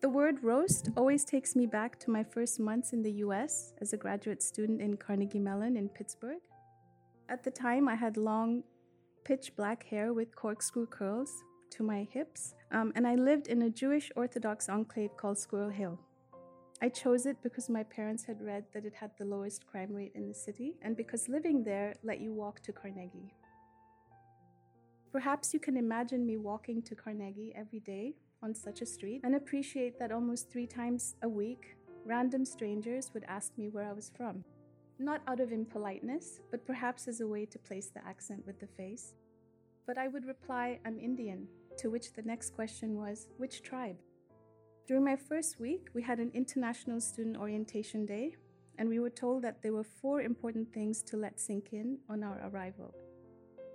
The word roast always takes me back to my first months in the US as a graduate student in Carnegie Mellon in Pittsburgh. At the time, I had long, pitch black hair with corkscrew curls to my hips, um, and I lived in a Jewish Orthodox enclave called Squirrel Hill. I chose it because my parents had read that it had the lowest crime rate in the city, and because living there let you walk to Carnegie. Perhaps you can imagine me walking to Carnegie every day on such a street and appreciate that almost three times a week, random strangers would ask me where I was from. Not out of impoliteness, but perhaps as a way to place the accent with the face. But I would reply, I'm Indian, to which the next question was, which tribe? During my first week, we had an International Student Orientation Day, and we were told that there were four important things to let sink in on our arrival.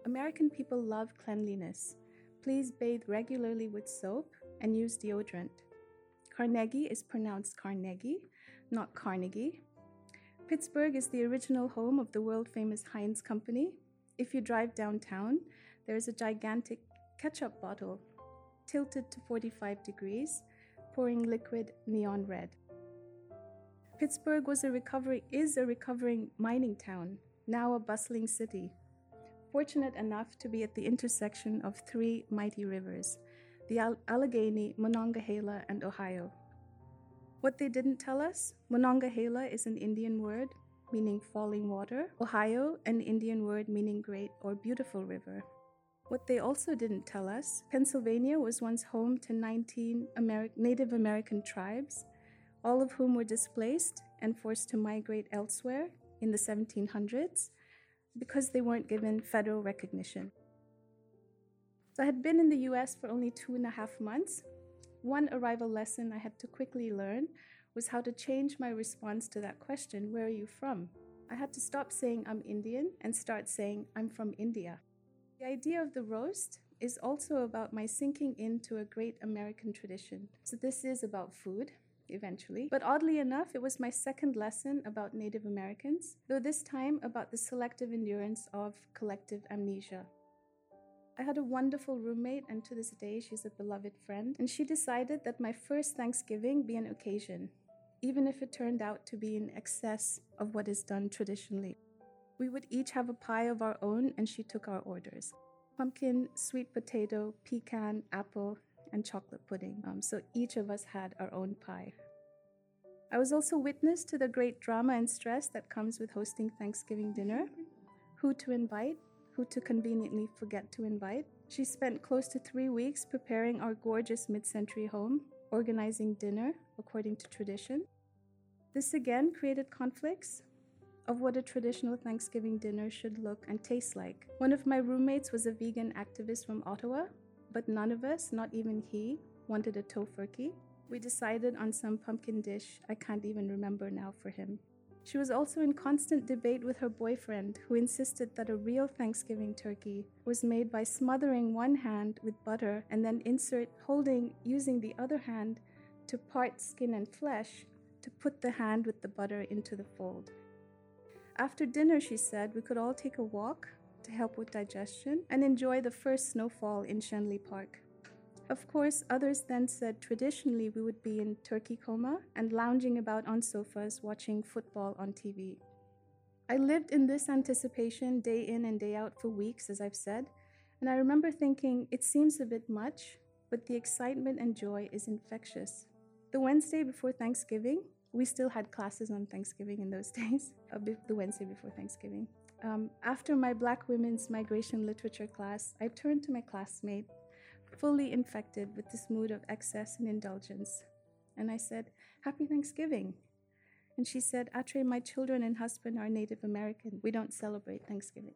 American people love cleanliness. Please bathe regularly with soap and use deodorant. Carnegie is pronounced Carnegie, not Carnegie. Pittsburgh is the original home of the world famous Heinz Company. If you drive downtown, there is a gigantic ketchup bottle tilted to 45 degrees, pouring liquid neon red. Pittsburgh was a recovery is a recovering mining town, now a bustling city. Fortunate enough to be at the intersection of three mighty rivers, the Allegheny, Monongahela, and Ohio. What they didn't tell us Monongahela is an Indian word meaning falling water, Ohio, an Indian word meaning great or beautiful river. What they also didn't tell us Pennsylvania was once home to 19 Ameri- Native American tribes, all of whom were displaced and forced to migrate elsewhere in the 1700s because they weren't given federal recognition. So I had been in the US for only two and a half months. One arrival lesson I had to quickly learn was how to change my response to that question Where are you from? I had to stop saying I'm Indian and start saying I'm from India. The idea of the roast is also about my sinking into a great American tradition. So this is about food, eventually. But oddly enough, it was my second lesson about Native Americans, though this time about the selective endurance of collective amnesia. I had a wonderful roommate, and to this day, she's a beloved friend. And she decided that my first Thanksgiving be an occasion, even if it turned out to be in excess of what is done traditionally. We would each have a pie of our own, and she took our orders pumpkin, sweet potato, pecan, apple, and chocolate pudding. Um, so each of us had our own pie. I was also witness to the great drama and stress that comes with hosting Thanksgiving dinner who to invite, who to conveniently forget to invite. She spent close to three weeks preparing our gorgeous mid century home, organizing dinner according to tradition. This again created conflicts of what a traditional Thanksgiving dinner should look and taste like. One of my roommates was a vegan activist from Ottawa, but none of us, not even he, wanted a tofurkey. We decided on some pumpkin dish I can't even remember now for him. She was also in constant debate with her boyfriend, who insisted that a real Thanksgiving turkey was made by smothering one hand with butter and then insert holding using the other hand to part skin and flesh to put the hand with the butter into the fold. After dinner, she said, we could all take a walk to help with digestion and enjoy the first snowfall in Schenley Park. Of course, others then said traditionally we would be in turkey coma and lounging about on sofas watching football on TV. I lived in this anticipation day in and day out for weeks, as I've said, and I remember thinking it seems a bit much, but the excitement and joy is infectious. The Wednesday before Thanksgiving, we still had classes on Thanksgiving in those days, the Wednesday before Thanksgiving. Um, after my Black Women's Migration Literature class, I turned to my classmate fully infected with this mood of excess and indulgence. And I said, Happy Thanksgiving. And she said, Atre, my children and husband are Native American. We don't celebrate Thanksgiving.